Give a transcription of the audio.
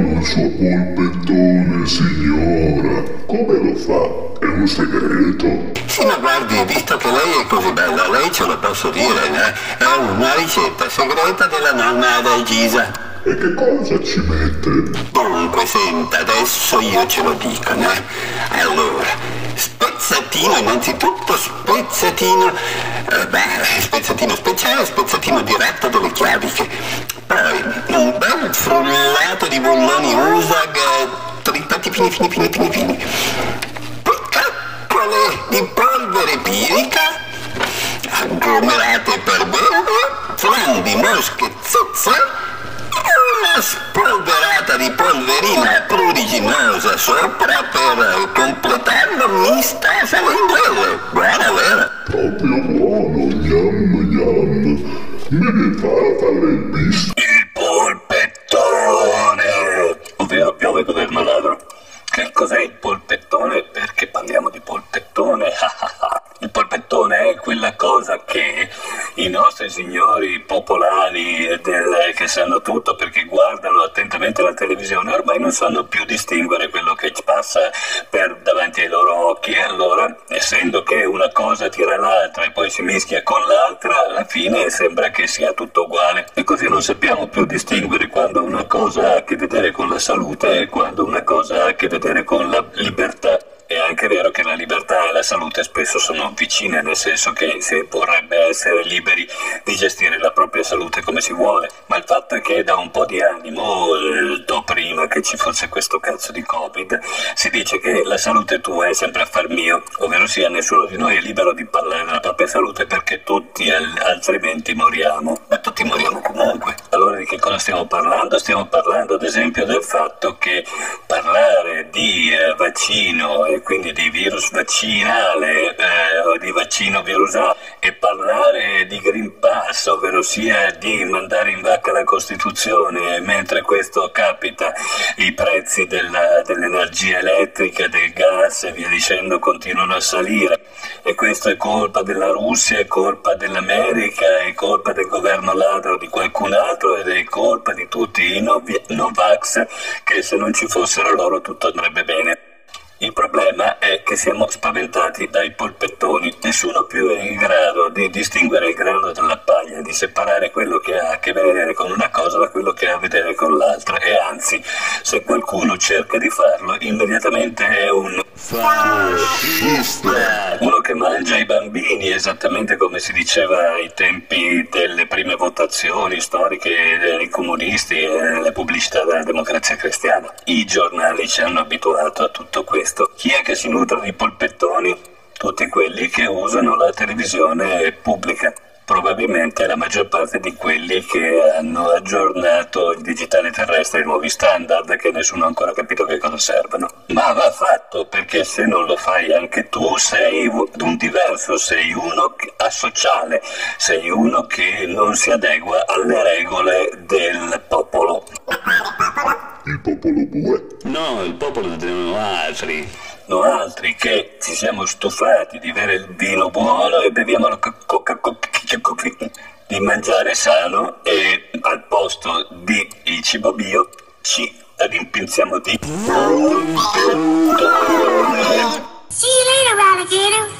polpettone, signora. Come lo fa? È un segreto? Sì, ma guardi, visto che lei è così bella, lei ce lo posso dire, eh? È una ricetta segreta della nonna Regisa. E che cosa ci mette? Dunque, senta, adesso io ce lo dico, no? Allora, spezzatino, innanzitutto spezzatino, eh, beh, spezzatino speciale, spezzatino diretto delle chiaviche. Poi un bel frullato di eh, cappole di polvere pirica, agglomerate per bene, flan di mosche zozze, una spolverata di polverina pruriginosa sopra per completarlo mista salingrese. Buona, vera? Proprio buono, gnam gnam. Mi ripara cos'è il polpettone? Perché parliamo di polpettone? il polpettone è quella cosa che i nostri signori popolari del, che sanno tutto perché guardano attentamente la televisione ormai non sanno più distinguere quello che passa per davanti ai loro occhi. E allora essendo che una cosa tira l'altra e poi si mischia con l'altra alla fine sembra che sia tutto uguale. E così non sappiamo più distinguere quando una cosa ha a che vedere con la salute e quando una cosa ha a che vedere con la libertà anche vero che la libertà e la salute spesso sono vicine, nel senso che si vorrebbe essere liberi di gestire la propria salute come si vuole, ma il fatto è che da un po' di anni, molto prima che ci fosse questo cazzo di Covid, si dice che la salute tua è sempre affar mio, ovvero sia nessuno di noi è libero di parlare della propria salute perché tutti altrimenti moriamo, ma tutti moriamo comunque. Allora di che cosa stiamo parlando? Stiamo parlando ad esempio del fatto che parlare di eh, vaccino e quindi di virus vaccinale eh, di vaccino virusale e parlare di Green Pass, ovvero sia di mandare in vacca la Costituzione mentre questo capita i prezzi della, dell'energia elettrica, del gas e via dicendo continuano a salire e questo è colpa della Russia, è colpa dell'America, è colpa del governo ladro di qualcun altro ed è colpa di tutti i Novax che se non ci fossero loro tutto andrebbe bene. Il problema è che siamo spaventati dai polpettoni, nessuno più è in grado di distinguere il grano dalla di separare quello che ha a che vedere con una cosa da quello che ha a vedere con l'altra e anzi, se qualcuno cerca di farlo, immediatamente è un fascista, uno che mangia i bambini, esattamente come si diceva ai tempi delle prime votazioni storiche dei comunisti e le pubblicità della democrazia cristiana. I giornali ci hanno abituato a tutto questo. Chi è che si nutre di polpettoni? Tutti quelli che usano la televisione pubblica. Probabilmente la maggior parte di quelli che hanno aggiornato il digitale terrestre ai nuovi standard che nessuno ha ancora capito che cosa servono. Ma va fatto perché se non lo fai anche tu sei un diverso, sei uno asociale, sei uno che non si adegua alle regole del popolo. Il popolo bue? No, il popolo sono altri. No altri che ci siamo stufati di bere il vino buono e beviamo di mangiare sano e al posto di il cibo bio ci rimpinziamo di See you later, alligator.